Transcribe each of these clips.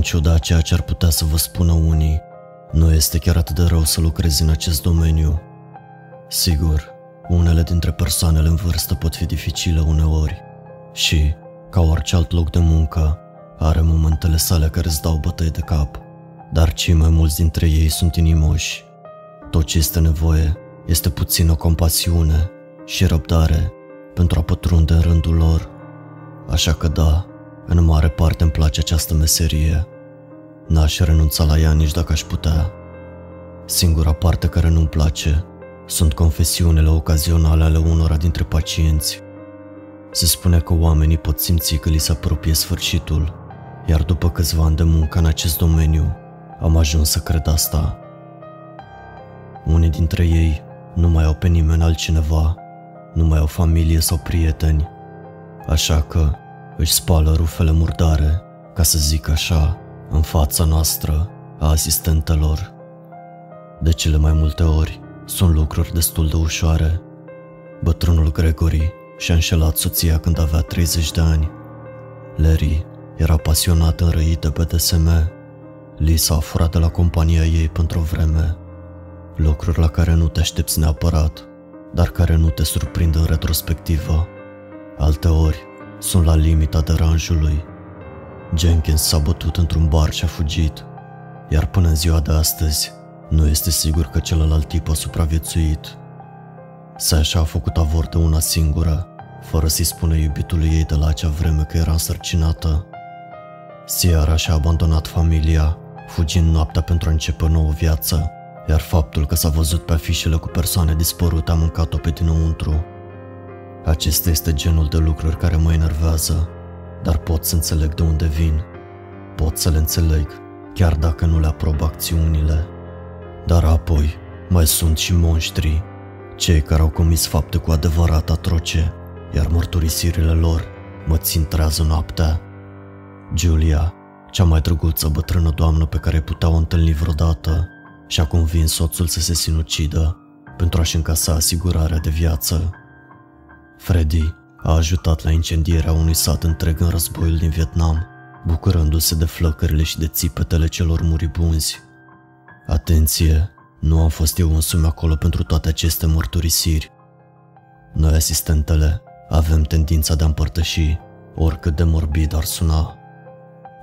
în ciuda a ceea ce ar putea să vă spună unii, nu este chiar atât de rău să lucrezi în acest domeniu. Sigur, unele dintre persoanele în vârstă pot fi dificile uneori și, ca orice alt loc de muncă, are momentele sale care îți dau bătăi de cap, dar cei mai mulți dintre ei sunt inimoși. Tot ce este nevoie este puțină compasiune și răbdare pentru a pătrunde în rândul lor. Așa că da, în mare parte îmi place această meserie. N-aș renunța la ea nici dacă aș putea. Singura parte care nu-mi place sunt confesiunile ocazionale ale unora dintre pacienți. Se spune că oamenii pot simți că li se apropie sfârșitul, iar după câțiva ani de muncă în acest domeniu, am ajuns să cred asta. Unii dintre ei nu mai au pe nimeni altcineva, nu mai au familie sau prieteni, așa că își spală rufele murdare, ca să zic așa, în fața noastră, a asistentelor. De cele mai multe ori, sunt lucruri destul de ușoare. Bătrânul Gregory și-a înșelat soția când avea 30 de ani. Larry era pasionat înrăit de BDSM. Lisa a furat de la compania ei pentru o vreme. Lucruri la care nu te aștepți neapărat, dar care nu te surprind în retrospectivă. Alteori sunt la limita deranjului. Jenkins s-a bătut într-un bar și a fugit, iar până în ziua de astăzi nu este sigur că celălalt tip a supraviețuit. Sasha a făcut avort de una singură, fără să-i spună iubitului ei de la acea vreme că era însărcinată. Sierra și-a abandonat familia, fugind noaptea pentru a începe o nouă viață, iar faptul că s-a văzut pe afișele cu persoane dispărute a mâncat-o pe dinăuntru. Acesta este genul de lucruri care mă enervează, dar pot să înțeleg de unde vin. Pot să le înțeleg, chiar dacă nu le aprob acțiunile. Dar apoi mai sunt și monștri, cei care au comis fapte cu adevărat atroce, iar mărturisirile lor mă țin trează noaptea. Julia, cea mai drăguță bătrână doamnă pe care putea o întâlni vreodată, și-a convins soțul să se sinucidă pentru a-și încasa asigurarea de viață. Freddy a ajutat la incendierea unui sat întreg în războiul din Vietnam, bucurându-se de flăcările și de țipetele celor muribunzi. Atenție, nu am fost eu însumi acolo pentru toate aceste mărturisiri. Noi, asistentele, avem tendința de a împărtăși, oricât de morbid ar suna.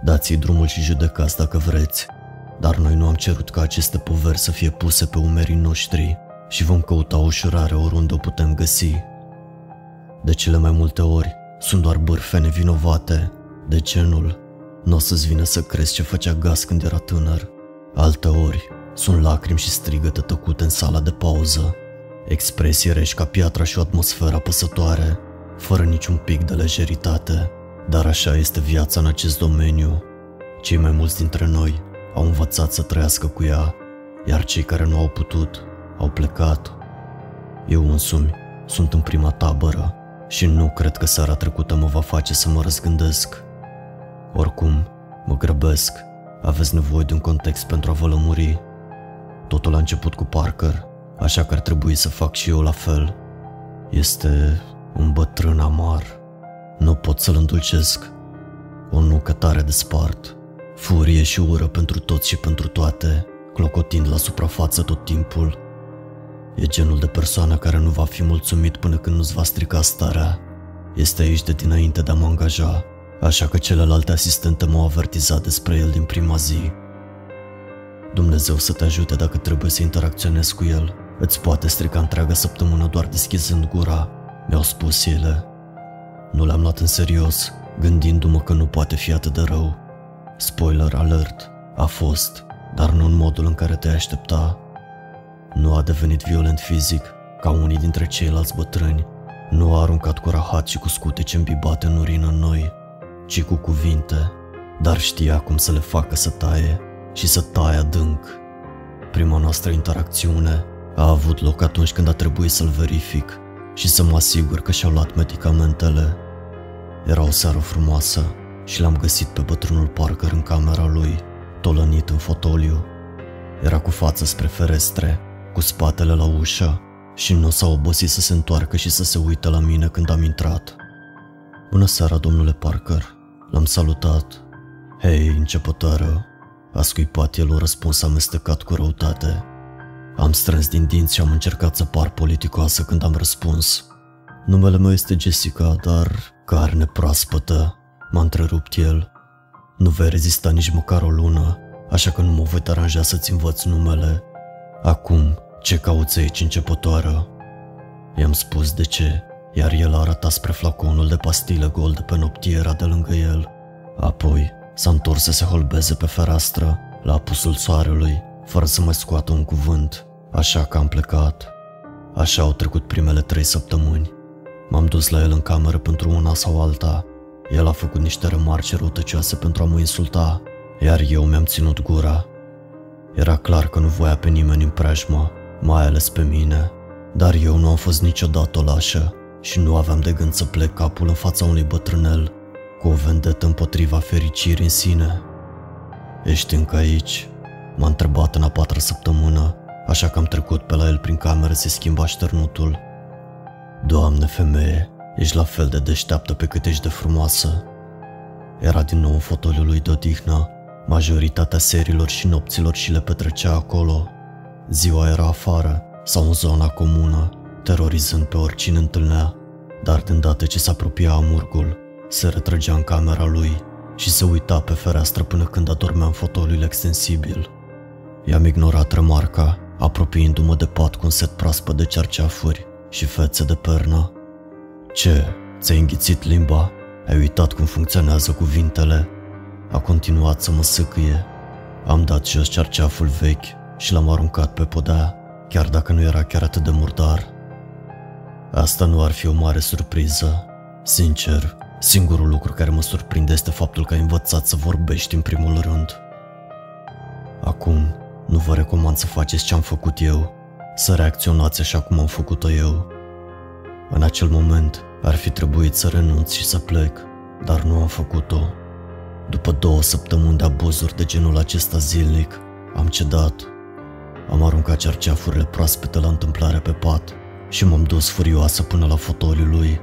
Dați-i drumul și judecați dacă vreți, dar noi nu am cerut ca aceste poveri să fie puse pe umerii noștri și vom căuta ușurare oriunde o putem găsi. De cele mai multe ori, sunt doar bârfe nevinovate, de genul, nu o să-ți vină să crezi ce făcea gaz când era tânăr. Alte ori, sunt lacrimi și strigăte tăcute în sala de pauză, expresii reși ca piatra și o atmosferă apăsătoare, fără niciun pic de lejeritate. Dar așa este viața în acest domeniu. Cei mai mulți dintre noi au învățat să trăiască cu ea, iar cei care nu au putut au plecat. Eu însumi sunt în prima tabără și nu cred că seara trecută mă va face să mă răzgândesc. Oricum, mă grăbesc, aveți nevoie de un context pentru a vă lămuri. Totul a început cu Parker, așa că ar trebui să fac și eu la fel. Este un bătrân amar. Nu pot să-l îndulcesc. O nucă tare de spart. Furie și ură pentru toți și pentru toate, clocotind la suprafață tot timpul. E genul de persoană care nu va fi mulțumit până când nu-ți va strica starea. Este aici de dinainte de a mă angaja, așa că celelalte asistente m-au avertizat despre el din prima zi. Dumnezeu să te ajute dacă trebuie să interacționezi cu el. Îți poate strica întreaga săptămână doar deschizând gura, mi-au spus ele. Nu le-am luat în serios, gândindu-mă că nu poate fi atât de rău. Spoiler alert, a fost, dar nu în modul în care te aștepta. Nu a devenit violent fizic, ca unii dintre ceilalți bătrâni. Nu a aruncat cu rahat și cu scutece îmbibate în urină în noi, ci cu cuvinte, dar știa cum să le facă să taie și să taie adânc. Prima noastră interacțiune a avut loc atunci când a trebuit să-l verific și să mă asigur că și-au luat medicamentele. Era o seară frumoasă și l-am găsit pe bătrânul Parker în camera lui, tolănit în fotoliu. Era cu față spre ferestre, cu spatele la ușă și nu s-a obosit să se întoarcă și să se uite la mine când am intrat. Bună seara, domnule Parker, l-am salutat. Hei, începătoară, a scuipat el un răspuns amestecat cu răutate. Am strâns din dinți și am încercat să par politicoasă când am răspuns. Numele meu este Jessica, dar carne proaspătă, m-a întrerupt el. Nu vei rezista nici măcar o lună, așa că nu mă voi aranja să-ți învăț numele. Acum, ce cauți aici începătoară? I-am spus de ce, iar el a arătat spre flaconul de pastilă gold pe noptiera de lângă el. Apoi s-a întors să se holbeze pe fereastră, la apusul soarelui, fără să mai scoată un cuvânt, așa că am plecat. Așa au trecut primele trei săptămâni. M-am dus la el în cameră pentru una sau alta. El a făcut niște remarci răutăcioase pentru a mă insulta, iar eu mi-am ținut gura. Era clar că nu voia pe nimeni în preajmă, mai ales pe mine, dar eu nu am fost niciodată o lașă și nu aveam de gând să plec capul în fața unui bătrânel cu o vendetă împotriva fericirii în sine. Ești încă aici? M-a întrebat în a patra săptămână, așa că am trecut pe la el prin cameră să schimba șternutul. Doamne femeie, ești la fel de deșteaptă pe cât ești de frumoasă. Era din nou în fotoliul lui de odihnă, majoritatea serilor și nopților și le petrecea acolo. Ziua era afară sau în zona comună, terorizând pe oricine întâlnea, dar de îndată ce se apropia amurgul, se retrăgea în camera lui și se uita pe fereastră până când adormea în fotoliul extensibil. I-am ignorat remarca, apropiindu-mă de pat cu un set proaspăt de cerceafuri și fețe de pernă. Ce, ți-ai înghițit limba? Ai uitat cum funcționează cuvintele? A continuat să mă sâcâie. Am dat jos cerceaful vechi și l-am aruncat pe podea, chiar dacă nu era chiar atât de murdar. Asta nu ar fi o mare surpriză. Sincer, singurul lucru care mă surprinde este faptul că ai învățat să vorbești în primul rând. Acum, nu vă recomand să faceți ce am făcut eu, să reacționați așa cum am făcut-o eu. În acel moment, ar fi trebuit să renunț și să plec, dar nu am făcut-o. După două săptămâni de abuzuri de genul acesta zilnic, am cedat. Am aruncat cerceafurile proaspete la întâmplare pe pat și m-am dus furioasă până la fotoliul lui.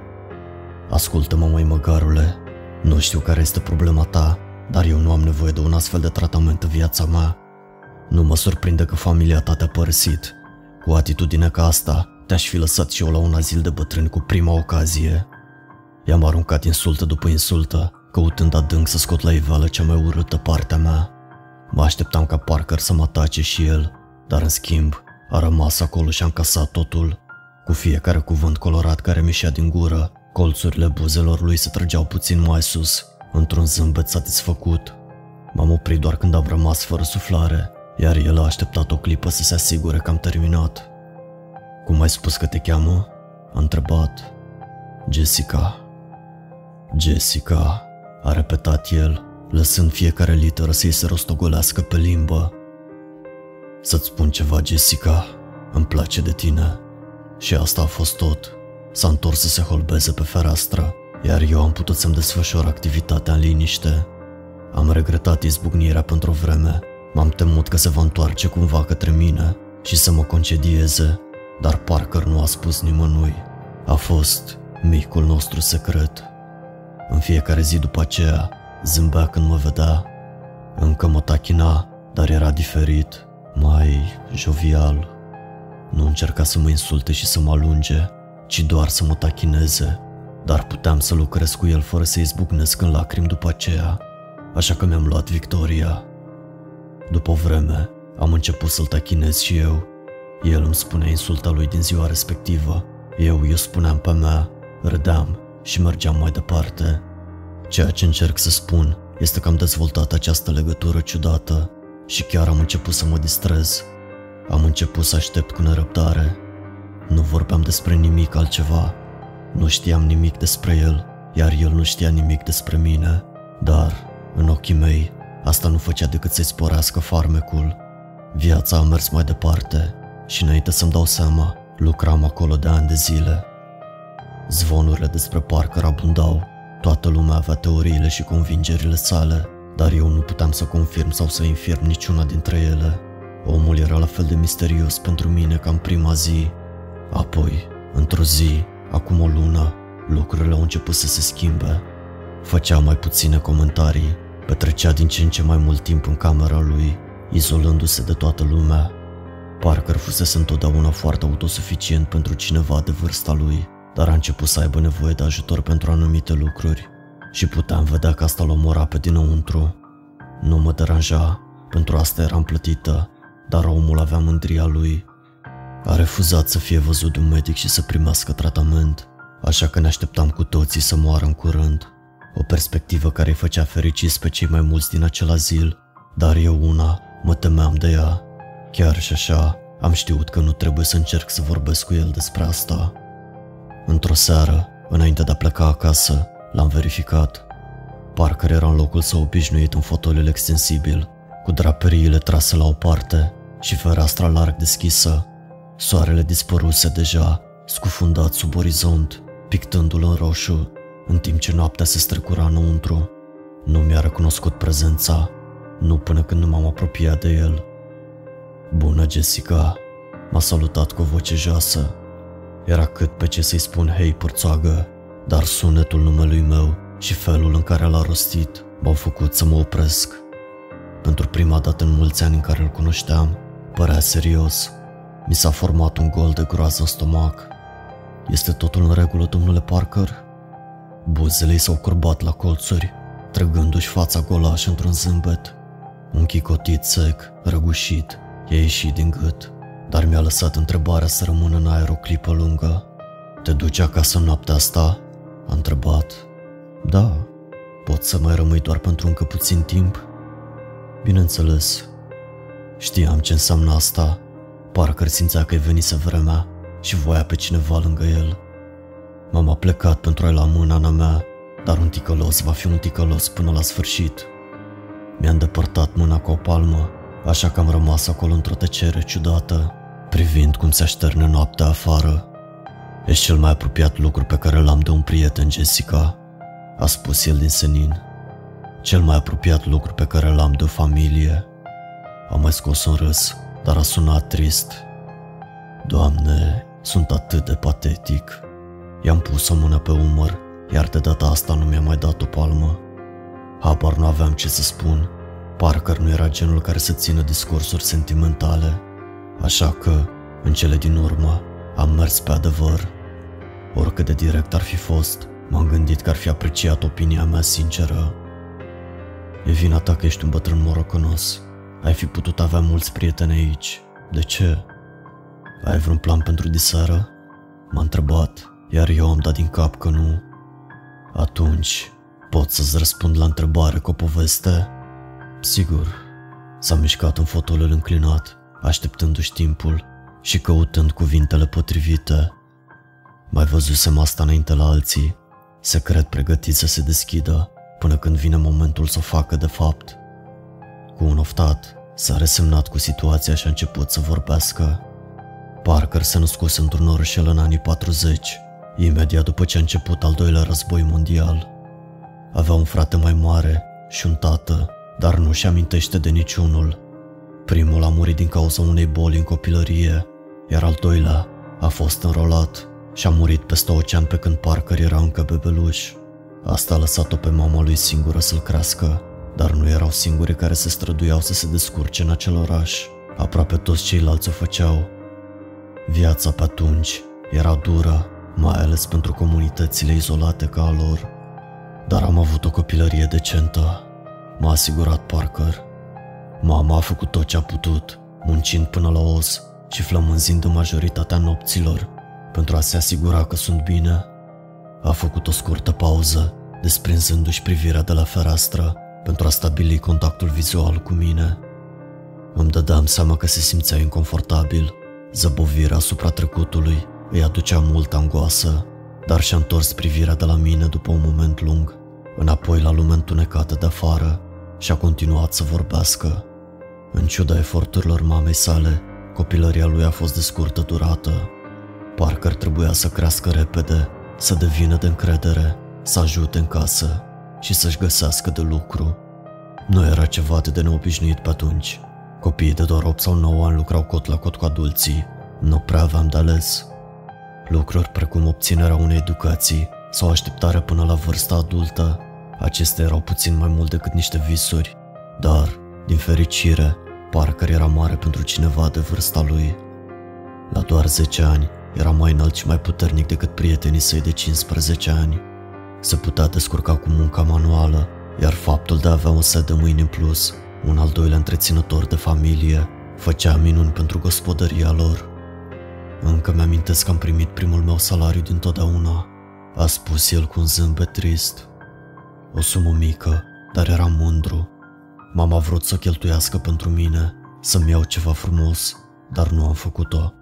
Ascultă-mă, mai măgarule, nu știu care este problema ta, dar eu nu am nevoie de un astfel de tratament în viața mea. Nu mă surprinde că familia ta te-a părăsit. Cu o atitudine ca asta, te-aș fi lăsat și eu la un azil de bătrâni cu prima ocazie. I-am aruncat insultă după insultă, căutând adânc să scot la iveală cea mai urâtă partea mea. Mă așteptam ca Parker să mă atace și el, dar în schimb a rămas acolo și a încasat totul. Cu fiecare cuvânt colorat care mi din gură, colțurile buzelor lui se trăgeau puțin mai sus, într-un zâmbet satisfăcut. M-am oprit doar când am rămas fără suflare, iar el a așteptat o clipă să se asigure că am terminat. Cum ai spus că te cheamă? A întrebat. Jessica. Jessica, a repetat el, lăsând fiecare literă să-i se rostogolească pe limbă. Să-ți spun ceva, Jessica, îmi place de tine. Și asta a fost tot. S-a întors să se holbeze pe fereastră, iar eu am putut să-mi desfășor activitatea în liniște. Am regretat izbucnirea pentru o vreme, m-am temut că se va întoarce cumva către mine și să mă concedieze, dar Parker nu a spus nimănui. A fost micul nostru secret. În fiecare zi după aceea, zâmbea când mă vedea. Încă mă tachina, dar era diferit, mai jovial. Nu încerca să mă insulte și să mă alunge, ci doar să mă tachineze, dar puteam să lucrez cu el fără să izbucnesc în lacrimi după aceea, așa că mi-am luat victoria. După o vreme, am început să-l tachinez și eu. El îmi spunea insulta lui din ziua respectivă, eu îi spuneam pe mea, râdeam și mergeam mai departe. Ceea ce încerc să spun este că am dezvoltat această legătură ciudată și chiar am început să mă distrez. Am început să aștept cu nerăbdare. Nu vorbeam despre nimic altceva. Nu știam nimic despre el, iar el nu știa nimic despre mine. Dar, în ochii mei, asta nu făcea decât să-i sporească farmecul. Viața a mers mai departe și înainte să-mi dau seama, lucram acolo de ani de zile. Zvonurile despre Parker abundau, toată lumea avea teoriile și convingerile sale, dar eu nu puteam să confirm sau să infirm niciuna dintre ele. Omul era la fel de misterios pentru mine ca în prima zi. Apoi, într-o zi, acum o lună, lucrurile au început să se schimbe. Făcea mai puține comentarii, Petrecea din ce în ce mai mult timp în camera lui, izolându-se de toată lumea. Parker fusese întotdeauna foarte autosuficient pentru cineva de vârsta lui, dar a început să aibă nevoie de ajutor pentru anumite lucruri și puteam vedea că asta l omora pe dinăuntru. Nu mă deranja, pentru asta eram plătită, dar omul avea mândria lui. A refuzat să fie văzut de un medic și să primească tratament, așa că ne așteptam cu toții să moară în curând. O perspectivă care îi făcea fericiți pe cei mai mulți din acel azil, dar eu una mă temeam de ea. Chiar și așa, am știut că nu trebuie să încerc să vorbesc cu el despre asta. Într-o seară, înainte de a pleca acasă, l-am verificat. Parker era în locul său obișnuit în fotoliul extensibil, cu draperiile trase la o parte și fereastra larg deschisă. Soarele dispăruse deja, scufundat sub orizont, pictându-l în roșu, în timp ce noaptea se strecura înăuntru. Nu mi-a recunoscut prezența, nu până când nu m-am apropiat de el. Bună, Jessica, m-a salutat cu o voce joasă. Era cât pe ce să-i spun hei părțoagă, dar sunetul numelui meu și felul în care l-a rostit m-au făcut să mă opresc. Pentru prima dată în mulți ani în care îl cunoșteam, părea serios. Mi s-a format un gol de groază în stomac. Este totul în regulă, domnule Parker? Buzele s-au curbat la colțuri, trăgându-și fața golaș într-un zâmbet. Un chicotit sec, răgușit, i-a ieșit din gât, dar mi-a lăsat întrebarea să rămână în aer o clipă lungă. Te duci acasă noaptea asta? A întrebat. Da, pot să mai rămâi doar pentru încă puțin timp? Bineînțeles. Știam ce înseamnă asta. Parker simțea că-i venise vremea și voia pe cineva lângă el. M-am aplecat pentru a la mâna în mea, dar un ticălos va fi un ticălos până la sfârșit. Mi-a îndepărtat mâna cu o palmă, așa că am rămas acolo într-o tăcere ciudată, privind cum se așterne noaptea afară. Ești cel mai apropiat lucru pe care l-am de un prieten, Jessica, a spus el din senin. Cel mai apropiat lucru pe care l-am de o familie. Am mai scos un râs, dar a sunat trist. Doamne, sunt atât de patetic. I-am pus o mână pe umăr, iar de data asta nu mi-a mai dat o palmă. Habar nu aveam ce să spun. Parker nu era genul care să țină discursuri sentimentale. Așa că, în cele din urmă, am mers pe adevăr. Oricât de direct ar fi fost, m-am gândit că ar fi apreciat opinia mea sinceră. E vina ta că ești un bătrân morocănos. Ai fi putut avea mulți prieteni aici. De ce? Ai vreun plan pentru diseară? M-a întrebat, iar eu am dat din cap că nu. Atunci, pot să-ți răspund la întrebare cu o poveste? Sigur. S-a mișcat în fotolul înclinat, așteptându-și timpul și căutând cuvintele potrivite. Mai văzusem asta înainte la alții, secret pregătit să se deschidă până când vine momentul să o facă de fapt. Cu un oftat, s-a resemnat cu situația și a început să vorbească. Parker se născuse într-un orășel în anii 40, imediat după ce a început al doilea război mondial. Avea un frate mai mare și un tată, dar nu și amintește de niciunul. Primul a murit din cauza unei boli în copilărie, iar al doilea a fost înrolat și a murit peste ocean pe când Parker era încă bebeluș. Asta a lăsat-o pe mama lui singură să-l crească, dar nu erau singuri care se străduiau să se descurce în acel oraș. Aproape toți ceilalți o făceau. Viața pe atunci era dură, mai ales pentru comunitățile izolate ca a lor. Dar am avut o copilărie decentă, m-a asigurat Parker. Mama a făcut tot ce a putut, muncind până la os și flămânzind în majoritatea nopților pentru a se asigura că sunt bine. A făcut o scurtă pauză, desprinzându-și privirea de la fereastră pentru a stabili contactul vizual cu mine. Îmi dădeam seama că se simțea inconfortabil. Zăbovirea asupra trecutului îi aducea multă angoasă, dar și-a întors privirea de la mine după un moment lung, înapoi la lumea întunecată de afară și a continuat să vorbească. În ciuda eforturilor mamei sale, copilăria lui a fost de scurtă durată. Parker trebuia să crească repede să devină de încredere, să ajute în casă și să-și găsească de lucru. Nu era ceva de neobișnuit pe atunci. Copiii de doar 8 sau 9 ani lucrau cot la cot cu adulții. Nu prea aveam de ales. Lucruri precum obținerea unei educații sau așteptarea până la vârsta adultă Acestea erau puțin mai mult decât niște visuri, dar, din fericire, parcă era mare pentru cineva de vârsta lui. La doar 10 ani, era mai înalt și mai puternic decât prietenii săi de 15 ani. Se putea descurca cu munca manuală, iar faptul de a avea un set de mâini în plus, un al doilea întreținător de familie, făcea minuni pentru gospodăria lor. Încă mi-amintesc că am primit primul meu salariu din totdeauna, a spus el cu un zâmbet trist. O sumă mică, dar era mândru. Mama a vrut să cheltuiască pentru mine, să-mi iau ceva frumos, dar nu am făcut-o.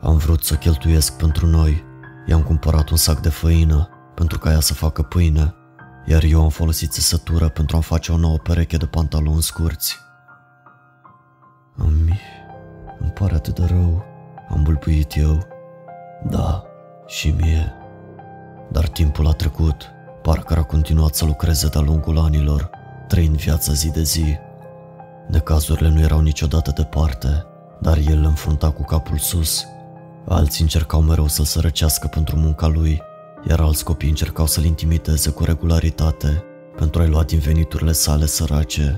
Am vrut să cheltuiesc pentru noi. I-am cumpărat un sac de făină pentru ca ea să facă pâine, iar eu am folosit țesătură pentru a face o nouă pereche de pantaloni scurți. Îmi, îmi pare atât de rău, am bâlbuit eu. Da, și mie. Dar timpul a trecut, parcă a continuat să lucreze de-a lungul anilor, trăind viața zi de zi. Necazurile nu erau niciodată departe, dar el îl înfrunta cu capul sus. Alții încercau mereu să-l sărăcească pentru munca lui, iar alți copii încercau să-l intimideze cu regularitate pentru a-i lua din veniturile sale sărace.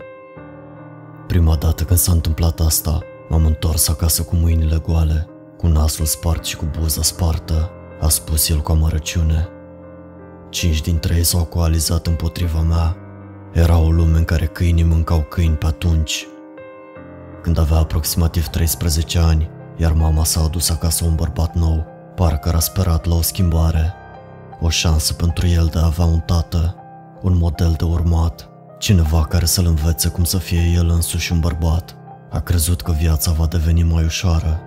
Prima dată când s-a întâmplat asta, m-am întors acasă cu mâinile goale, cu nasul spart și cu buza spartă, a spus el cu amărăciune. Cinci dintre ei s-au coalizat împotriva mea. Era o lume în care câinii mâncau câini pe atunci. Când avea aproximativ 13 ani, iar mama s-a adus acasă un bărbat nou, parcă a sperat la o schimbare. O șansă pentru el de a avea un tată, un model de urmat, cineva care să-l învețe cum să fie el însuși un bărbat. A crezut că viața va deveni mai ușoară.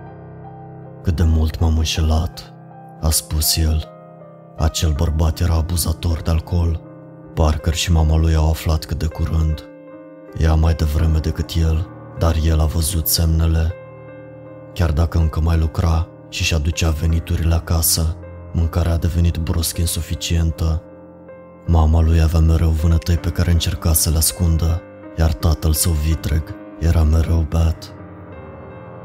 Cât de mult m-am înșelat, a spus el. Acel bărbat era abuzator de alcool. Parker și mama lui au aflat cât de curând. Ea mai devreme decât el, dar el a văzut semnele. Chiar dacă încă mai lucra și și aducea veniturile acasă, mâncarea a devenit brusc insuficientă. Mama lui avea mereu vânătăi pe care încerca să le ascundă, iar tatăl său vitreg era mereu beat.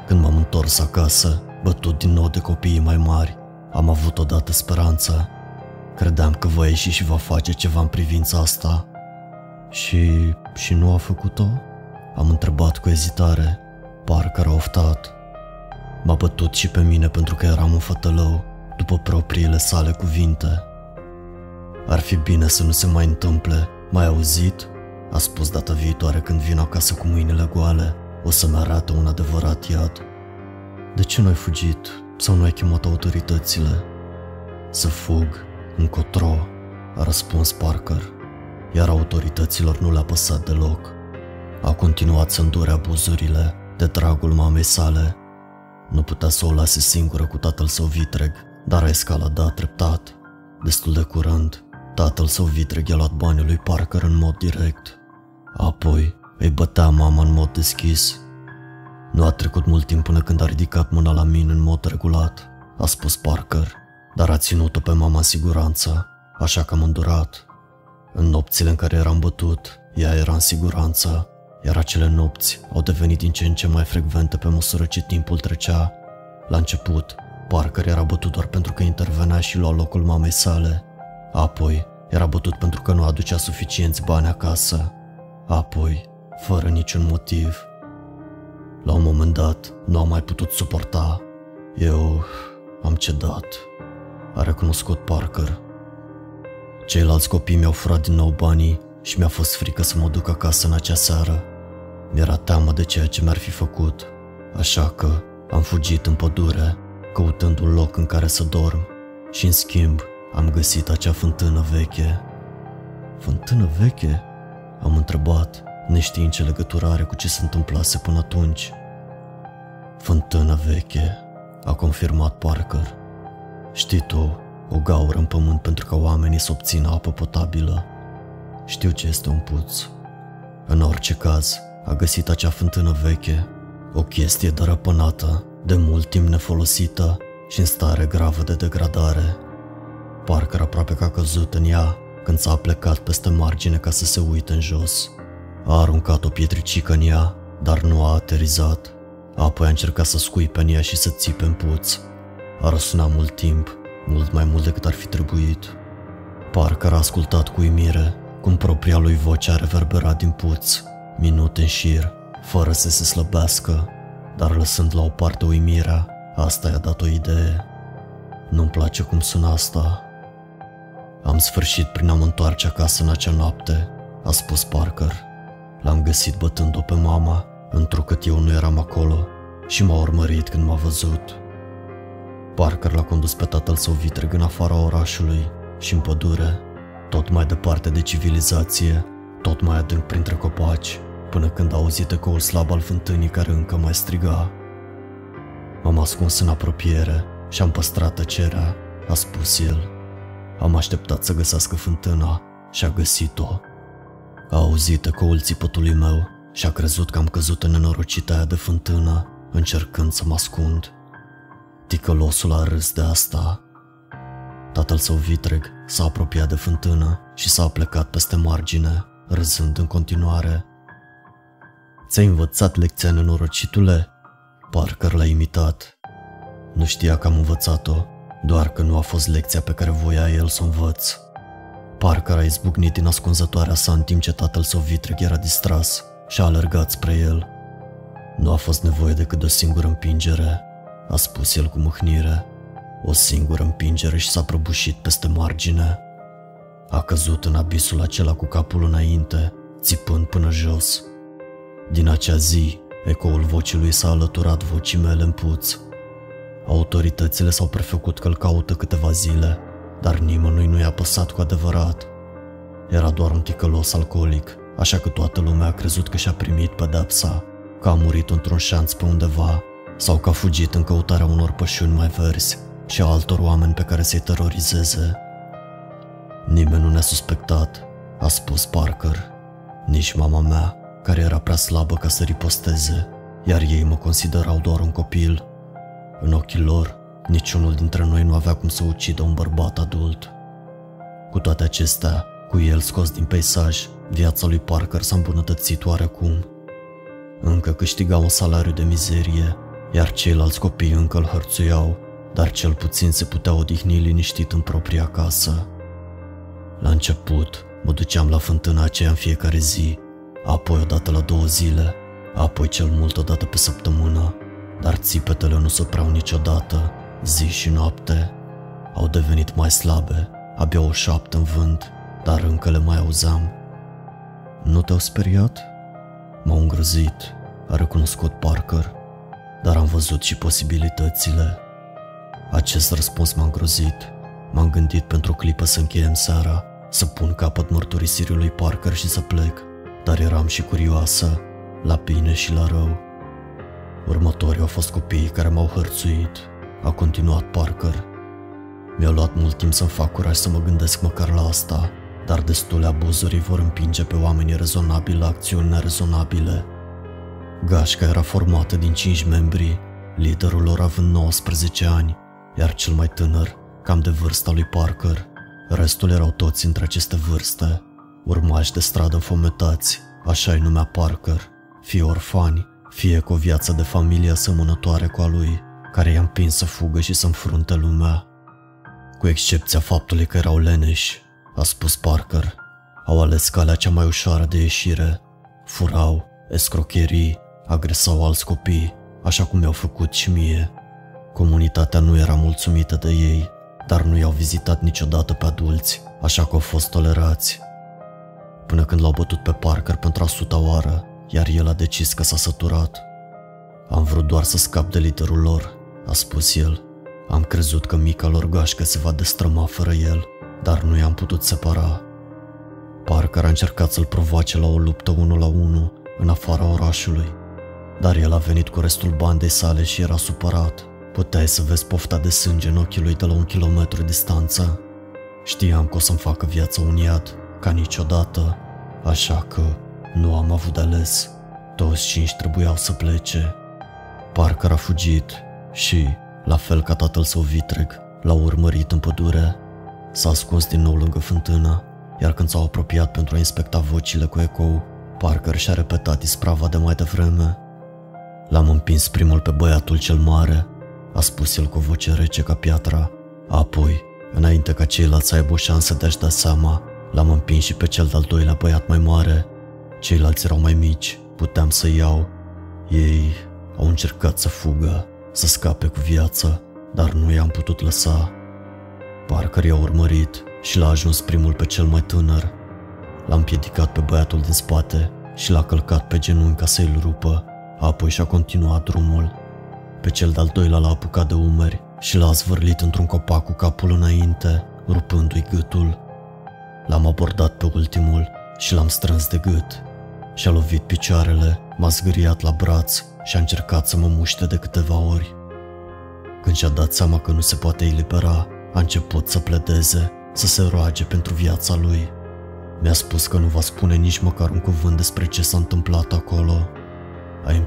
Când m-am întors acasă, bătut din nou de copiii mai mari, am avut odată speranța. Credeam că va ieși și va face ceva în privința asta. Și... și nu a făcut-o? Am întrebat cu ezitare. Parcă a oftat. M-a bătut și pe mine pentru că eram un fătălău, după propriile sale cuvinte. Ar fi bine să nu se mai întâmple, mai auzit? A spus data viitoare când vin acasă cu mâinile goale, o să-mi arată un adevărat iad. De ce nu ai fugit sau nu ai chemat autoritățile? Să fug, încotro, a răspuns Parker, iar autorităților nu le-a păsat deloc. A continuat să îndure abuzurile de dragul mamei sale. Nu putea să o lase singură cu tatăl său vitreg, dar a escaladat treptat. Destul de curând, tatăl său vitreg i-a luat banii lui Parker în mod direct. Apoi îi bătea mama în mod deschis. Nu a trecut mult timp până când a ridicat mâna la mine în mod regulat, a spus Parker, dar a ținut-o pe mama în siguranță, așa că am îndurat. În nopțile în care eram bătut, ea era în siguranță, iar acele nopți au devenit din ce în ce mai frecvente pe măsură ce timpul trecea. La început, Parker era bătut doar pentru că intervenea și lua locul mamei sale. Apoi, era bătut pentru că nu aducea suficienți bani acasă. Apoi, fără niciun motiv. La un moment dat, nu am mai putut suporta. Eu am cedat. A recunoscut Parker. Ceilalți copii mi-au furat din nou banii și mi-a fost frică să mă duc acasă în acea seară. Mi-era teamă de ceea ce mi-ar fi făcut, așa că am fugit în pădure, căutând un loc în care să dorm și, în schimb, am găsit acea fântână veche. Fântână veche? Am întrebat, neștiind ce legătură are cu ce se întâmplase până atunci. Fântână veche, a confirmat Parker. Știi tu, o gaură în pământ pentru ca oamenii să obțină apă potabilă. Știu ce este un puț. În orice caz, a găsit acea fântână veche, o chestie dărăpânată, de mult timp nefolosită și în stare gravă de degradare. Parker aproape că a căzut în ea când s-a plecat peste margine ca să se uite în jos. A aruncat o pietricică în ea, dar nu a aterizat. Apoi a încercat să scuipe în ea și să țipe în puț. A răsunat mult timp, mult mai mult decât ar fi trebuit. Parker a ascultat cu uimire cum propria lui voce a reverberat din puț, minute în șir, fără să se slăbească, dar lăsând la o parte uimirea, asta i-a dat o idee. Nu-mi place cum sună asta. Am sfârșit prin a mă întoarce acasă în acea noapte, a spus Parker. L-am găsit bătând-o pe mama, întrucât eu nu eram acolo și m-a urmărit când m-a văzut. Parker l-a condus pe tatăl său vitreg în afara orașului și în pădure, tot mai departe de civilizație, tot mai adânc printre copaci, până când a auzit ecoul slab al fântânii care încă mai striga. M-am ascuns în apropiere și am păstrat tăcerea, a spus el. Am așteptat să găsească fântâna și a găsit-o. A auzit ecoul țipătului meu și a crezut că am căzut în nenorocita aia de fântână, încercând să mă ascund. Ticălosul a râs de asta. Tatăl său vitreg s-a apropiat de fântână și s-a plecat peste margine, râzând în continuare. Ți-ai învățat lecția nenorocitule? Parker l-a imitat. Nu știa că am învățat-o, doar că nu a fost lecția pe care voia el să o învăț. Parker a izbucnit din ascunzătoarea sa în timp ce tatăl său vitreg era distras și a alergat spre el. Nu a fost nevoie decât de o singură împingere, a spus el cu mâhnire. O singură împingere și s-a prăbușit peste margine. A căzut în abisul acela cu capul înainte, țipând până jos. Din acea zi, ecoul vocii lui s-a alăturat vocii mele în puț. Autoritățile s-au prefăcut că îl caută câteva zile, dar nimănui nu i-a păsat cu adevărat. Era doar un ticălos alcoolic, așa că toată lumea a crezut că și-a primit pedepsa, că a murit într-un șanț pe undeva sau că a fugit în căutarea unor pășuni mai verzi și a altor oameni pe care să-i terorizeze. Nimeni nu ne-a suspectat, a spus Parker, nici mama mea, care era prea slabă ca să riposteze, iar ei mă considerau doar un copil. În ochii lor, niciunul dintre noi nu avea cum să ucidă un bărbat adult. Cu toate acestea, cu el scos din peisaj, viața lui Parker s-a îmbunătățit oarecum. Încă câștiga un salariu de mizerie, iar ceilalți copii încă îl hărțuiau, dar cel puțin se putea odihni liniștit în propria casă. La început, mă duceam la fântâna aceea în fiecare zi, apoi odată la două zile, apoi cel mult o dată pe săptămână, dar țipetele nu se opreau niciodată, zi și noapte. Au devenit mai slabe, abia o șaptă în vânt, dar încă le mai auzeam. Nu te-au speriat? M-au îngrozit, a recunoscut Parker, dar am văzut și posibilitățile. Acest răspuns m-a îngrozit. M-am gândit pentru o clipă să încheiem seara, să pun capăt mărturisirii lui Parker și să plec, dar eram și curioasă, la bine și la rău. Următorii au fost copiii care m-au hărțuit, a continuat Parker. Mi-a luat mult timp să-mi fac curaj să mă gândesc măcar la asta, dar destule abuzuri vor împinge pe oamenii rezonabili la acțiuni nerezonabile. Gașca era formată din cinci membri, liderul lor având 19 ani, iar cel mai tânăr, cam de vârsta lui Parker. Restul erau toți între aceste vârste, urmași de stradă fometați, așa-i numea Parker, fie orfani, fie cu o viață de familie asemănătoare cu a lui, care i-a împins să fugă și să înfrunte lumea. Cu excepția faptului că erau leneși, a spus Parker, au ales calea cea mai ușoară de ieșire. Furau, escrocherii, agresau alți copii, așa cum mi-au făcut și mie. Comunitatea nu era mulțumită de ei, dar nu i-au vizitat niciodată pe adulți, așa că au fost tolerați. Până când l-au bătut pe Parker pentru a suta oară, iar el a decis că s-a săturat. Am vrut doar să scap de liderul lor, a spus el. Am crezut că mica lor gașcă se va destrăma fără el, dar nu i-am putut separa. Parker a încercat să-l provoace la o luptă unul la unul în afara orașului, dar el a venit cu restul bandei sale și era supărat. Puteai să vezi pofta de sânge în ochii lui de la un kilometru distanță. Știam că o să-mi facă viața un iad, ca niciodată, așa că nu am avut de ales. Toți cinci trebuiau să plece. Parker a fugit și, la fel ca tatăl său vitreg, l-a urmărit în pădure. S-a ascuns din nou lângă fântână, iar când s-au apropiat pentru a inspecta vocile cu ecou, Parker și-a repetat isprava de mai devreme. L-am împins primul pe băiatul cel mare, a spus el cu voce rece ca piatra. Apoi, înainte ca ceilalți să aibă o șansă de a-și da seama, L-am împins și pe cel de-al doilea băiat mai mare. Ceilalți erau mai mici, puteam să iau. Ei au încercat să fugă, să scape cu viața, dar nu i-am putut lăsa. Parker i-a urmărit și l-a ajuns primul pe cel mai tânăr. L-a împiedicat pe băiatul din spate și l-a călcat pe genunchi ca să-i rupă, apoi și-a continuat drumul. Pe cel de-al doilea l-a apucat de umeri și l-a zvârlit într-un copac cu capul înainte, rupându-i gâtul. L-am abordat pe ultimul și l-am strâns de gât. Și-a lovit picioarele, m-a zgâriat la braț și a încercat să mă muște de câteva ori. Când și-a dat seama că nu se poate elibera, a început să pledeze, să se roage pentru viața lui. Mi-a spus că nu va spune nici măcar un cuvânt despre ce s-a întâmplat acolo.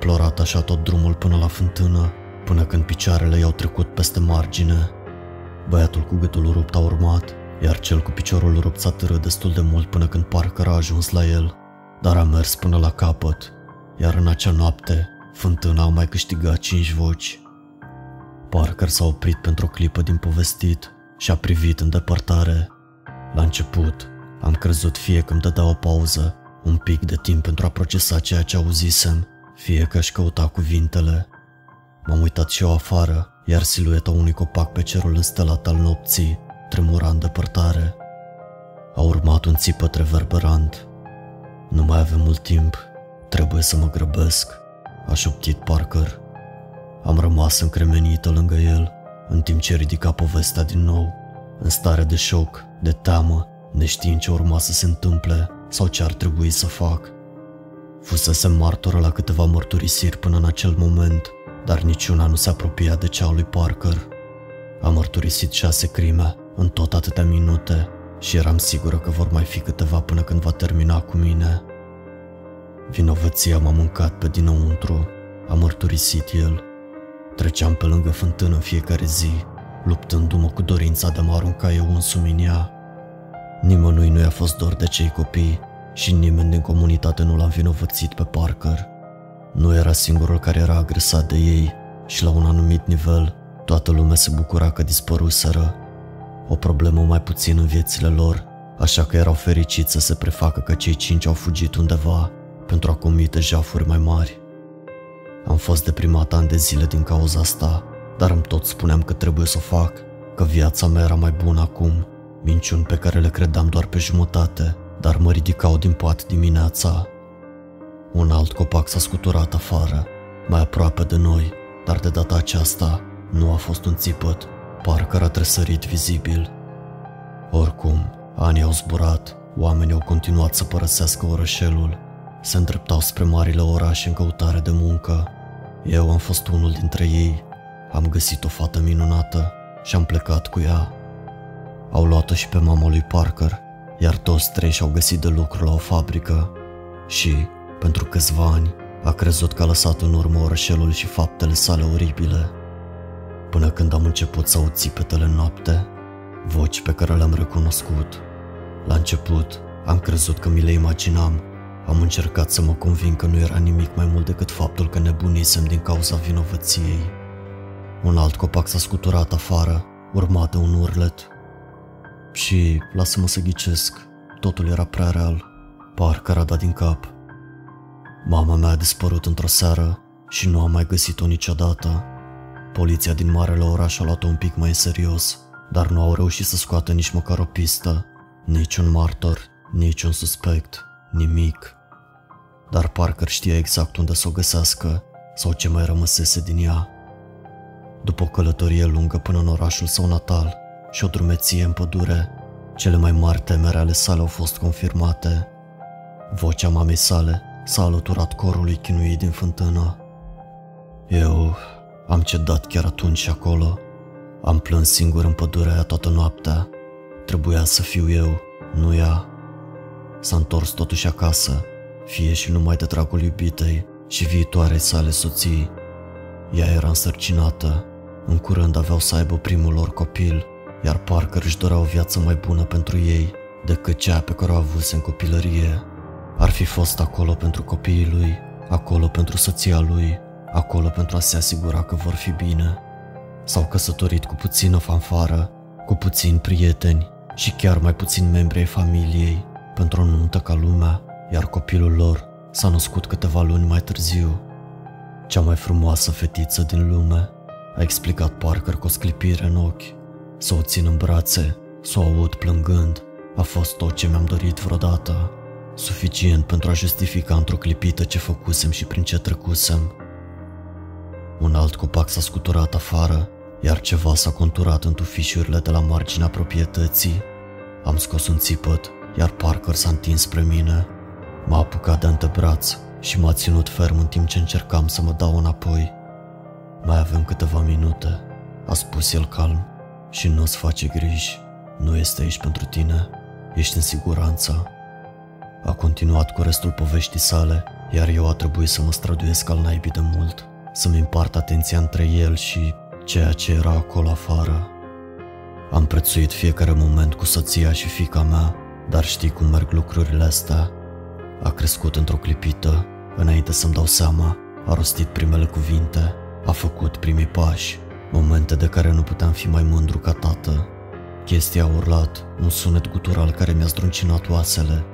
A implorat așa tot drumul până la fântână, până când picioarele i-au trecut peste margine. Băiatul cu gâtul rupt a urmat, iar cel cu piciorul rupt s-a târât destul de mult până când Parker a ajuns la el, dar a mers până la capăt, iar în acea noapte, fântâna a mai câștigat cinci voci. Parker s-a oprit pentru o clipă din povestit și a privit în depărtare. La început, am crezut fie că îmi dădea o pauză, un pic de timp pentru a procesa ceea ce auzisem, fie că își căuta cuvintele. M-am uitat și eu afară, iar silueta unui copac pe cerul înstelat al nopții tremura în depărtare. A urmat un țipăt reverberant. Nu mai avem mult timp, trebuie să mă grăbesc, a șoptit Parker. Am rămas încremenită lângă el, în timp ce ridica povestea din nou, în stare de șoc, de teamă, neștiind ce urma să se întâmple sau ce ar trebui să fac. Fusesem martoră la câteva mărturisiri până în acel moment, dar niciuna nu se apropia de cea lui Parker. Am mărturisit șase crime în tot atâtea minute și eram sigură că vor mai fi câteva până când va termina cu mine. Vinovăția m-a mâncat pe dinăuntru, a mărturisit el. Treceam pe lângă fântână în fiecare zi, luptându-mă cu dorința de a mă arunca eu însumi în ea. Nimănui nu i-a fost dor de cei copii și nimeni din comunitate nu l-a învinovățit pe Parker. Nu era singurul care era agresat de ei și la un anumit nivel toată lumea se bucura că dispăruseră. O problemă mai puțin în viețile lor, așa că erau fericiți să se prefacă că cei cinci au fugit undeva pentru a comite jafuri mai mari. Am fost deprimat ani de zile din cauza asta, dar îmi tot spuneam că trebuie să o fac, că viața mea era mai bună acum, minciuni pe care le credeam doar pe jumătate, dar mă ridicau din pat dimineața. Un alt copac s-a scuturat afară, mai aproape de noi, dar de data aceasta nu a fost un țipăt, parcă a tresărit vizibil. Oricum, anii au zburat, oamenii au continuat să părăsească orășelul, se îndreptau spre marile orașe în căutare de muncă. Eu am fost unul dintre ei, am găsit o fată minunată și am plecat cu ea. Au luat-o și pe mama lui Parker, iar toți trei și-au găsit de lucru la o fabrică și, pentru câțiva ani, a crezut că a lăsat în urmă orășelul și faptele sale oribile. Până când am început să aud țipetele în noapte, voci pe care le-am recunoscut. La început, am crezut că mi le imaginam. Am încercat să mă convin că nu era nimic mai mult decât faptul că nebunisem din cauza vinovăției. Un alt copac s-a scuturat afară, urmat de un urlet. Și, lasă-mă să ghicesc, totul era prea real. Parcă a dat din cap. Mama mea a dispărut într-o seară și nu am mai găsit-o niciodată. Poliția din marele oraș a luat-o un pic mai serios, dar nu au reușit să scoată nici măcar o pistă, niciun martor, niciun suspect, nimic. Dar Parker știa exact unde să o găsească sau ce mai rămăsese din ea. După o călătorie lungă până în orașul său natal și o drumeție în pădure, cele mai mari temere ale sale au fost confirmate. Vocea mamei sale s-a alăturat corului chinuit din fântână. Eu am cedat chiar atunci și acolo. Am plâns singur în pădurea aia toată noaptea. Trebuia să fiu eu, nu ea. S-a întors totuși acasă, fie și numai de dragul iubitei și viitoarei sale soții. Ea era însărcinată, în curând aveau să aibă primul lor copil, iar Parker își dorea o viață mai bună pentru ei decât cea pe care o avuse în copilărie. Ar fi fost acolo pentru copiii lui, acolo pentru soția lui, acolo pentru a se asigura că vor fi bine. S-au căsătorit cu puțină fanfară, cu puțini prieteni, și chiar mai puțini membri ai familiei pentru o nuntă ca lumea, iar copilul lor s-a născut câteva luni mai târziu. Cea mai frumoasă fetiță din lume, a explicat Parker cu o sclipire în ochi. Să o țin în brațe, să o aud plângând, a fost tot ce mi-am dorit vreodată. Suficient pentru a justifica într-o clipită ce făcusem și prin ce trecusem. Un alt copac s-a scuturat afară, iar ceva s-a conturat în tufișurile de la marginea proprietății. Am scos un țipăt, iar Parker s-a întins spre mine. M-a apucat de antebraț și m-a ținut ferm în timp ce încercam să mă dau înapoi. Mai avem câteva minute, a spus el calm, și nu o-ți face griji. Nu este aici pentru tine, ești în siguranță. A continuat cu restul poveștii sale, iar eu a trebuit să mă străduiesc al naibii de mult, să-mi împart atenția între el și ceea ce era acolo afară. Am prețuit fiecare moment cu soția și fica mea, dar știi cum merg lucrurile astea. A crescut într-o clipită, înainte să-mi dau seama, a rostit primele cuvinte, a făcut primii pași, momente de care nu puteam fi mai mândru ca tată. Chestia a urlat, un sunet gutural care mi-a zdruncinat oasele.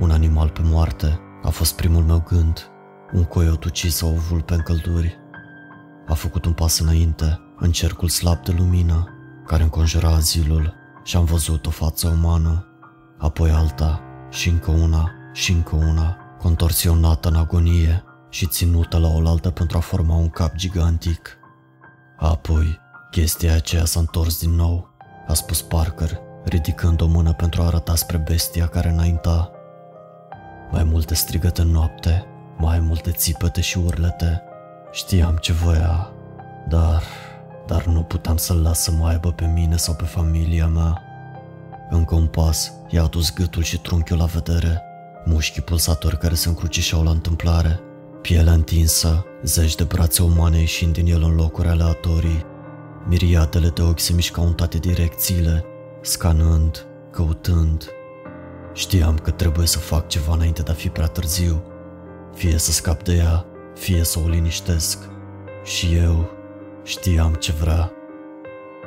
Un animal pe moarte a fost primul meu gând, un coiot ucis sau o vulpe în călduri. A făcut un pas înainte, în cercul slab de lumină, care înconjura azilul și am văzut o față umană, apoi alta și încă una și încă una, contorsionată în agonie și ținută la oaltă pentru a forma un cap gigantic. Apoi, chestia aceea s-a întors din nou, a spus Parker, ridicând o mână pentru a arăta spre bestia care înainta. Mai multe strigăte în noapte, mai multe țipete și urlete. Știam ce voia, dar, dar nu puteam să-l las să mă aibă pe mine sau pe familia mea. Încă un pas, i-a adus gâtul și trunchiul la vedere, mușchii pulsatori care se încrucișau la întâmplare, pielea întinsă, zeci de brațe umane ieșind din el în locuri aleatorii. Miriadele de ochi se mișcau în toate direcțiile, scanând, căutând. Știam că trebuie să fac ceva înainte de a fi prea târziu, fie să scap de ea, fie să o liniștesc. Și eu știam ce vrea.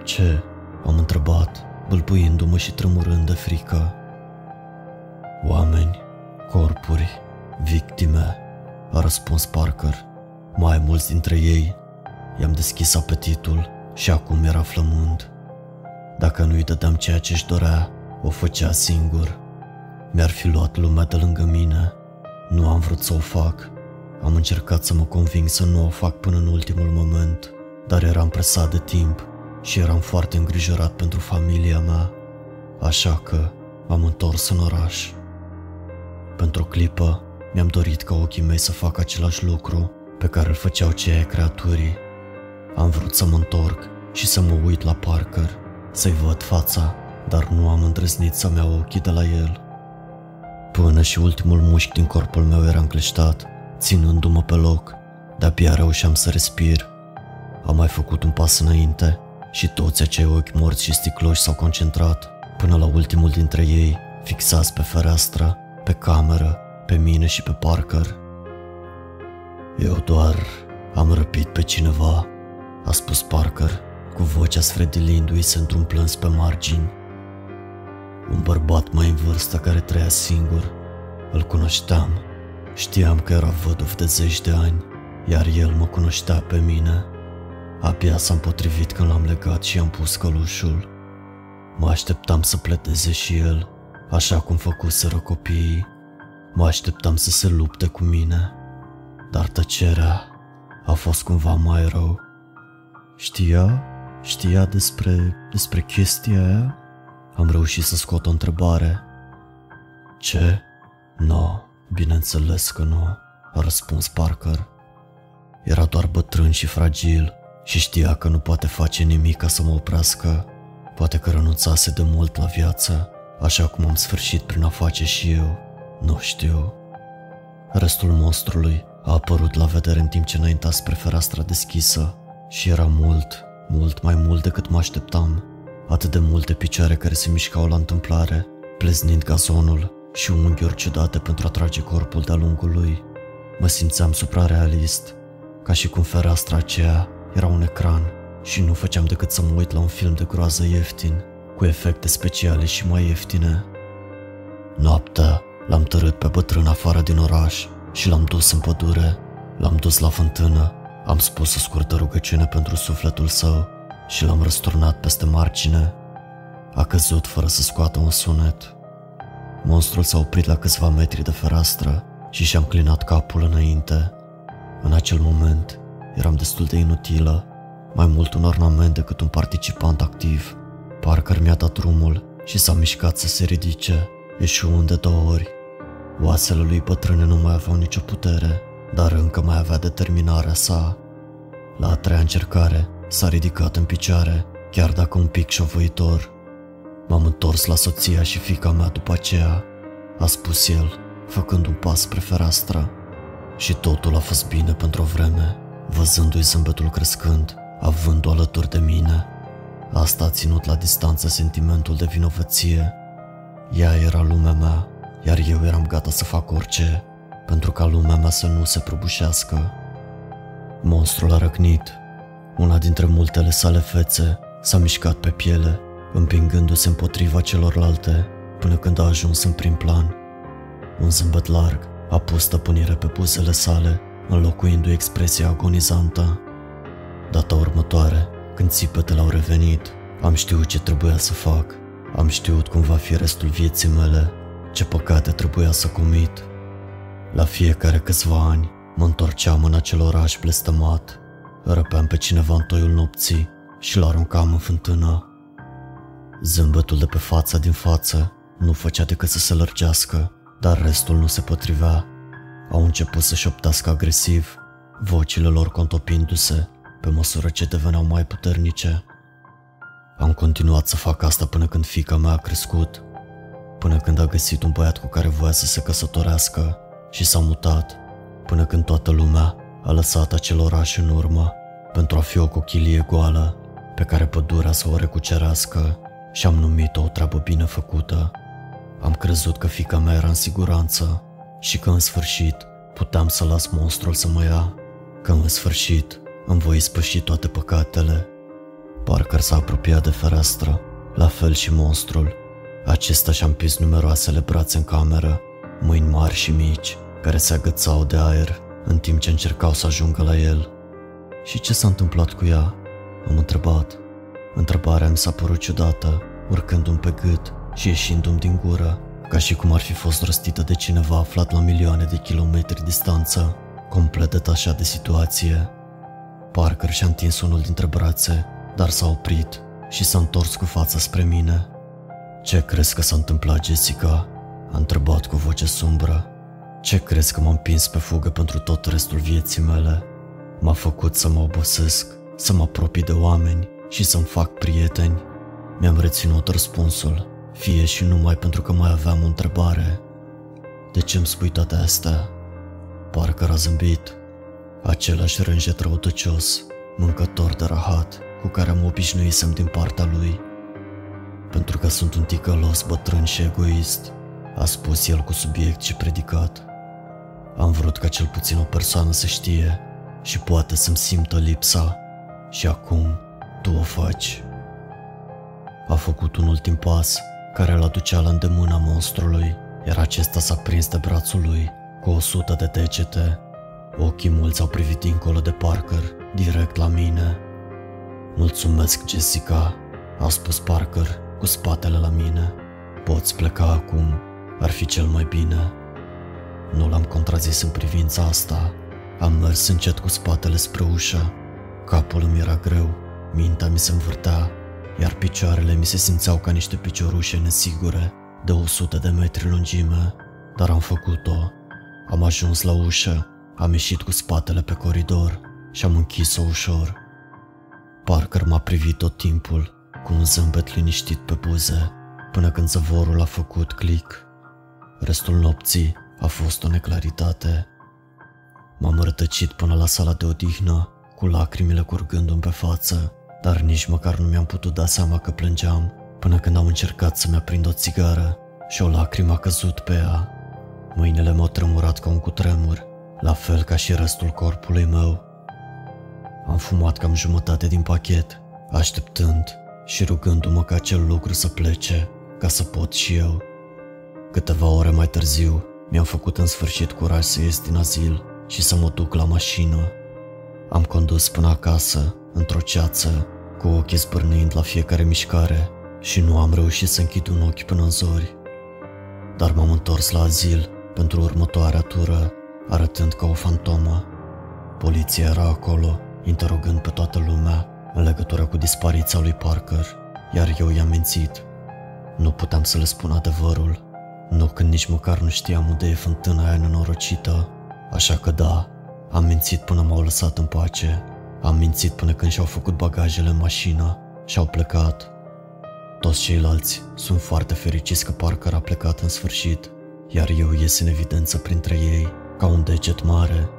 Ce? Am întrebat, bâlbuindu-mă și tremurând de frică. Oameni, corpuri, victime, a răspuns Parker. Mai mulți dintre ei i-am deschis apetitul și acum era flămând. Dacă nu-i dădeam ceea ce își dorea, o făcea singur. Mi-ar fi luat lumea de lângă mine. Nu am vrut să o fac. Am încercat să mă conving să nu o fac până în ultimul moment, dar eram presat de timp și eram foarte îngrijorat pentru familia mea, așa că am întors în oraș. Pentru o clipă mi-am dorit ca ochii mei să facă același lucru pe care îl făceau cei creaturii. Am vrut să mă întorc și să mă uit la Parker, să-i văd fața, dar nu am îndrăznit să-mi iau ochii de la el. Până și ultimul mușchi din corpul meu era încleștat, ținându-mă pe loc, de-abia reușeam să respir. Am mai făcut un pas înainte și toți acei ochi morți și sticloși s-au concentrat, până la ultimul dintre ei, fixați pe fereastră, pe cameră, pe mine și pe Parker. Eu doar am răpit pe cineva, a spus Parker, cu vocea sfredilindu-i într-un plâns pe margini. Un bărbat mai în vârstă care trăia singur. Îl cunoșteam. Știam că era văduv de zeci de ani, iar el mă cunoștea pe mine. Abia s-am potrivit când l-am legat și am pus călușul. Mă așteptam să pleteze și el, așa cum făcuseră copiii. Mă așteptam să se lupte cu mine, dar tăcerea a fost cumva mai rău. Știa? Știa despre, despre chestia aia? Am reușit să scot o întrebare. Ce? Nu, no, bineînțeles că nu, a răspuns Parker. Era doar bătrân și fragil și știa că nu poate face nimic ca să mă oprească. Poate că renunțase de mult la viață, așa cum am sfârșit prin a face și eu. Nu știu. Restul monstrului a apărut la vedere în timp ce înainta spre fereastra deschisă și era mult, mult mai mult decât mă așteptam. Atât de multe picioare care se mișcau la întâmplare, pleznind gazonul și unghiuri ciudate pentru a trage corpul de-a lungul lui. Mă simțeam suprarealist, ca și cum fereastra aceea era un ecran și nu făceam decât să mă uit la un film de groază ieftin. cu efecte speciale și mai ieftine. Noaptea l-am tărât pe bătrân afară din oraș și l-am dus în pădure, l-am dus la fântână, am spus o scurtă rugăciune pentru sufletul său și l-am răsturnat peste margine. A căzut fără să scoată un sunet. Monstrul s-a oprit la câțiva metri de fereastră și și-a înclinat capul înainte. În acel moment eram destul de inutilă, mai mult un ornament decât un participant activ. Parker mi-a dat drumul și s-a mișcat să se ridice, eșuând de două ori. Oasele lui bătrâne nu mai aveau nicio putere, dar încă mai avea determinarea sa. La a treia încercare s-a ridicat în picioare, chiar dacă un pic șovăitor. M-am întors la soția și fica mea după aceea, a spus el, făcând un pas spre fereastră. Și totul a fost bine pentru o vreme, văzându-i zâmbetul crescând, avându-o alături de mine. Asta a ținut la distanță sentimentul de vinovăție. Ea era lumea mea, iar eu eram gata să fac orice, pentru ca lumea mea să nu se prăbușească. Monstrul a răcnit. Una dintre multele sale fețe s-a mișcat pe piele, împingându-se împotriva celorlalte, până când a ajuns în prim plan. Un zâmbet larg a pus stăpânire pe buzele sale, înlocuindu-i expresia agonizantă. Data următoare, când țipetele au revenit, am știut ce trebuia să fac. Am știut cum va fi restul vieții mele, ce păcate trebuia să comit. La fiecare câțiva ani mă întorceam în acel oraș blestemat, răpeam pe cineva în toiul nopții și l aruncam în fântână. Zâmbetul de pe fața din față nu făcea decât să se lărgească, dar restul nu se potrivea. Au început să șoptească agresiv, vocile lor contopindu-se pe măsură ce deveneau mai puternice. Am continuat să fac asta până când fica mea a crescut, până când a găsit un băiat cu care voia să se căsătorească și s-a mutat, până când toată lumea a lăsat acel oraș în urmă pentru a fi o cochilie goală pe care pădurea să o recucerească și am numit-o o treabă bine făcută. Am crezut că fica mea era în siguranță și că în sfârșit puteam să las monstrul să mă ia, că în sfârșit îmi voi spăși toate păcatele. Parker s-a apropiat de fereastră, la fel și monstrul. Acesta și-a împins numeroasele brațe în cameră, mâini mari și mici, care se agățau de aer în timp ce încercau să ajungă la el. Și ce s-a întâmplat cu ea? Am întrebat. Întrebarea mi s-a părut ciudată, urcându-mi pe gât și ieșindu-mi din gură, ca și cum ar fi fost răstită de cineva aflat la milioane de kilometri distanță, complet detașat de situație. Parker și-a întins unul dintre brațe, dar s-a oprit și s-a întors cu fața spre mine. Ce crezi că s-a întâmplat, Jessica?" a întrebat cu voce sumbră. Ce crezi că m-am împins pe fugă pentru tot restul vieții mele? M-a făcut să mă obosesc, să mă apropii de oameni și să-mi fac prieteni. Mi-am reținut răspunsul, fie și numai pentru că mai aveam o întrebare. De ce îmi spui toate astea? Parcă a zâmbit. Același rânjet răutăcios, mâncător de rahat, cu care am obișnuit să din partea lui. Pentru că sunt un ticălos bătrân și egoist, a spus el cu subiect și predicat. Am vrut ca cel puțin o persoană să știe și poate să-mi simtă lipsa și acum tu o faci. A făcut un ultim pas care îl aducea la îndemâna monstrului, iar acesta s-a prins de brațul lui cu o sută de degete. Ochii mulți au privit dincolo de Parker, direct la mine. Mulțumesc, Jessica, a spus Parker cu spatele la mine. Poți pleca acum, ar fi cel mai bine. Nu l-am contrazis în privința asta. Am mers încet cu spatele spre ușă. Capul îmi era greu, mintea mi se învârtea, iar picioarele mi se simțeau ca niște piciorușe nesigure de 100 de metri lungime, dar am făcut-o. Am ajuns la ușă, am ieșit cu spatele pe coridor și am închis-o ușor. Parker m-a privit tot timpul, cu un zâmbet liniștit pe buze, până când zăvorul a făcut click. Restul nopții a fost o neclaritate. M-am rătăcit până la sala de odihnă, cu lacrimile curgându-mi pe față, dar nici măcar nu mi-am putut da seama că plângeam, până când am încercat să-mi aprind o țigară și o lacrimă a căzut pe ea. Mâinile m-au tremurat ca un cutremur, la fel ca și restul corpului meu. Am fumat cam jumătate din pachet, așteptând, și rugându-mă ca acel lucru să plece, ca să pot și eu. Câteva ore mai târziu, mi-am făcut în sfârșit curaj să ies din azil și să mă duc la mașină. Am condus până acasă, într-o ceață, cu ochii zbârnind la fiecare mișcare și nu am reușit să închid un ochi până în zori. Dar m-am întors la azil pentru următoarea tură, arătând ca o fantomă. Poliția era acolo, interogând pe toată lumea în legătură cu dispariția lui Parker, iar eu i-am mințit. Nu puteam să le spun adevărul, nu când nici măcar nu știam unde e fântâna aia nenorocită, așa că da, am mințit până m-au lăsat în pace. Am mințit până când și-au făcut bagajele în mașină și au plecat. Toți ceilalți sunt foarte fericiți că Parker a plecat în sfârșit, iar eu ies în evidență printre ei, ca un deget mare.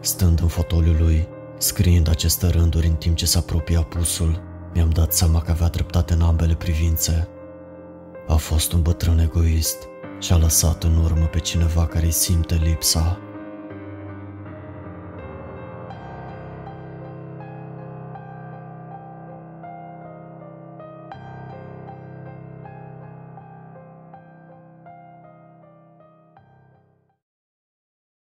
Stând în fotoliul lui, scriind aceste rânduri în timp ce se apropia pusul, mi-am dat seama că avea dreptate în ambele privințe. A fost un bătrân egoist și a lăsat în urmă pe cineva care îi simte lipsa.